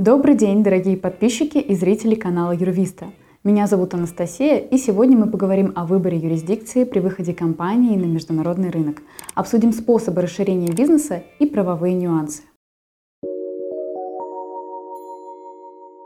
Добрый день, дорогие подписчики и зрители канала Юрвиста. Меня зовут Анастасия, и сегодня мы поговорим о выборе юрисдикции при выходе компании на международный рынок. Обсудим способы расширения бизнеса и правовые нюансы.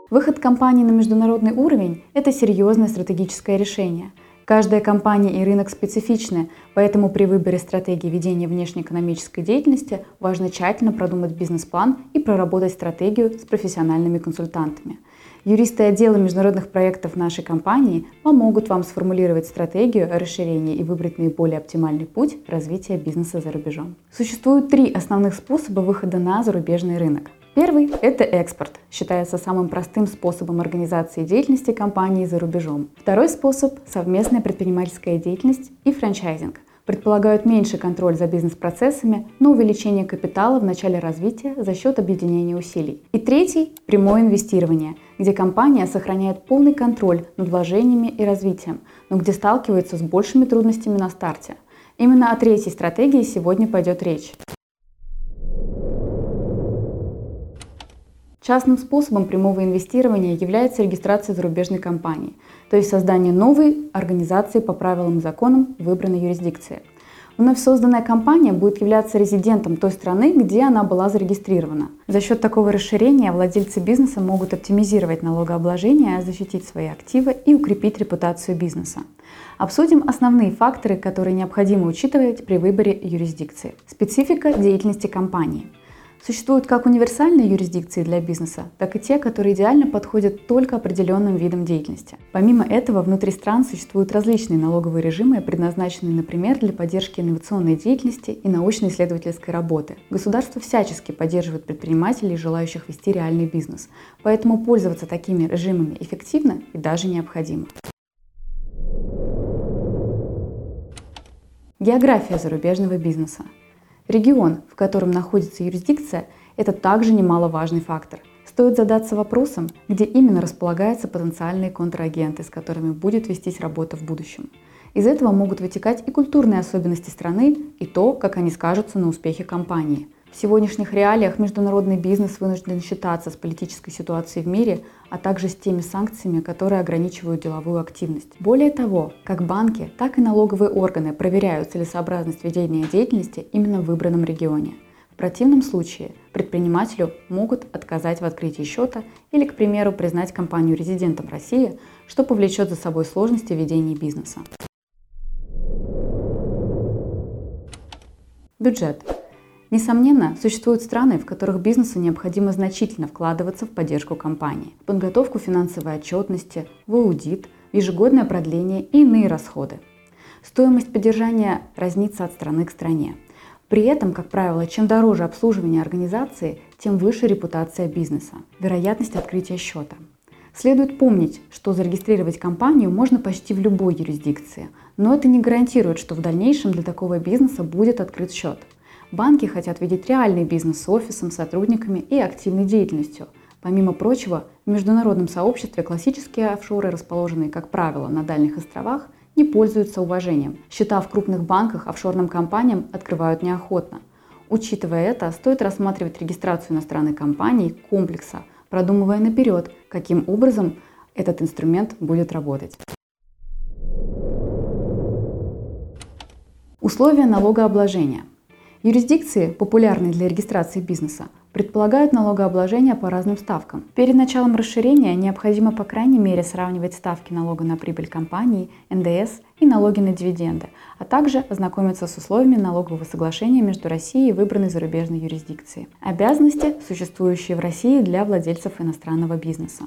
Выход компании на международный уровень – это серьезное стратегическое решение – Каждая компания и рынок специфичны, поэтому при выборе стратегии ведения внешнеэкономической деятельности важно тщательно продумать бизнес-план и проработать стратегию с профессиональными консультантами. Юристы отдела международных проектов нашей компании помогут вам сформулировать стратегию расширения и выбрать наиболее оптимальный путь развития бизнеса за рубежом. Существует три основных способа выхода на зарубежный рынок. Первый – это экспорт, считается самым простым способом организации деятельности компании за рубежом. Второй способ – совместная предпринимательская деятельность и франчайзинг. Предполагают меньший контроль за бизнес-процессами, но увеличение капитала в начале развития за счет объединения усилий. И третий – прямое инвестирование, где компания сохраняет полный контроль над вложениями и развитием, но где сталкивается с большими трудностями на старте. Именно о третьей стратегии сегодня пойдет речь. Частным способом прямого инвестирования является регистрация зарубежной компании, то есть создание новой организации по правилам и законам выбранной юрисдикции. Вновь созданная компания будет являться резидентом той страны, где она была зарегистрирована. За счет такого расширения владельцы бизнеса могут оптимизировать налогообложение, защитить свои активы и укрепить репутацию бизнеса. Обсудим основные факторы, которые необходимо учитывать при выборе юрисдикции. Специфика деятельности компании – Существуют как универсальные юрисдикции для бизнеса, так и те, которые идеально подходят только определенным видам деятельности. Помимо этого, внутри стран существуют различные налоговые режимы, предназначенные, например, для поддержки инновационной деятельности и научно-исследовательской работы. Государство всячески поддерживает предпринимателей, желающих вести реальный бизнес, поэтому пользоваться такими режимами эффективно и даже необходимо. География зарубежного бизнеса. Регион, в котором находится юрисдикция, это также немаловажный фактор. Стоит задаться вопросом, где именно располагаются потенциальные контрагенты, с которыми будет вестись работа в будущем. Из этого могут вытекать и культурные особенности страны, и то, как они скажутся на успехе компании. В сегодняшних реалиях международный бизнес вынужден считаться с политической ситуацией в мире, а также с теми санкциями, которые ограничивают деловую активность. Более того, как банки, так и налоговые органы проверяют целесообразность ведения деятельности именно в выбранном регионе. В противном случае предпринимателю могут отказать в открытии счета или, к примеру, признать компанию резидентом России, что повлечет за собой сложности ведения бизнеса. Бюджет. Несомненно, существуют страны, в которых бизнесу необходимо значительно вкладываться в поддержку компании, в подготовку финансовой отчетности, в аудит, в ежегодное продление и иные расходы. Стоимость поддержания разнится от страны к стране. При этом, как правило, чем дороже обслуживание организации, тем выше репутация бизнеса, вероятность открытия счета. Следует помнить, что зарегистрировать компанию можно почти в любой юрисдикции, но это не гарантирует, что в дальнейшем для такого бизнеса будет открыт счет – Банки хотят видеть реальный бизнес с офисом, сотрудниками и активной деятельностью. Помимо прочего, в международном сообществе классические офшоры, расположенные, как правило, на дальних островах, не пользуются уважением. Счета в крупных банках офшорным компаниям открывают неохотно. Учитывая это, стоит рассматривать регистрацию иностранной компании комплекса, продумывая наперед, каким образом этот инструмент будет работать. Условия налогообложения – Юрисдикции, популярные для регистрации бизнеса, предполагают налогообложение по разным ставкам. Перед началом расширения необходимо по крайней мере сравнивать ставки налога на прибыль компании, НДС и налоги на дивиденды, а также ознакомиться с условиями налогового соглашения между Россией и выбранной зарубежной юрисдикцией. Обязанности, существующие в России для владельцев иностранного бизнеса.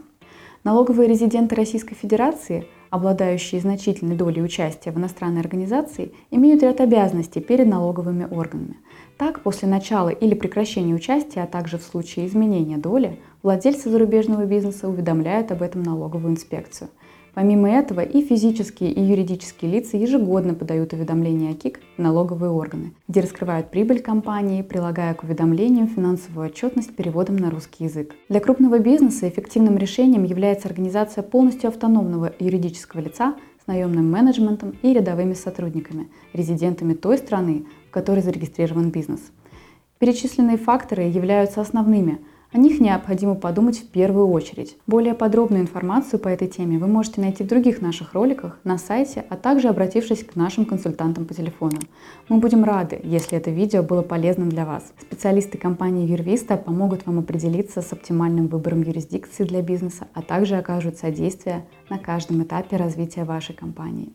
Налоговые резиденты Российской Федерации, обладающие значительной долей участия в иностранной организации, имеют ряд обязанностей перед налоговыми органами. Так, после начала или прекращения участия, а также в случае изменения доли, владельцы зарубежного бизнеса уведомляют об этом налоговую инспекцию. Помимо этого и физические, и юридические лица ежегодно подают уведомления о КИК в налоговые органы, где раскрывают прибыль компании, прилагая к уведомлениям финансовую отчетность переводом на русский язык. Для крупного бизнеса эффективным решением является организация полностью автономного юридического лица с наемным менеджментом и рядовыми сотрудниками, резидентами той страны, в которой зарегистрирован бизнес. Перечисленные факторы являются основными, О них необходимо подумать в первую очередь. Более подробную информацию по этой теме вы можете найти в других наших роликах, на сайте, а также обратившись к нашим консультантам по телефону. Мы будем рады, если это видео было полезным для вас. Специалисты компании Юрвиста помогут вам определиться с оптимальным выбором юрисдикции для бизнеса, а также окажут содействие на каждом этапе развития вашей компании.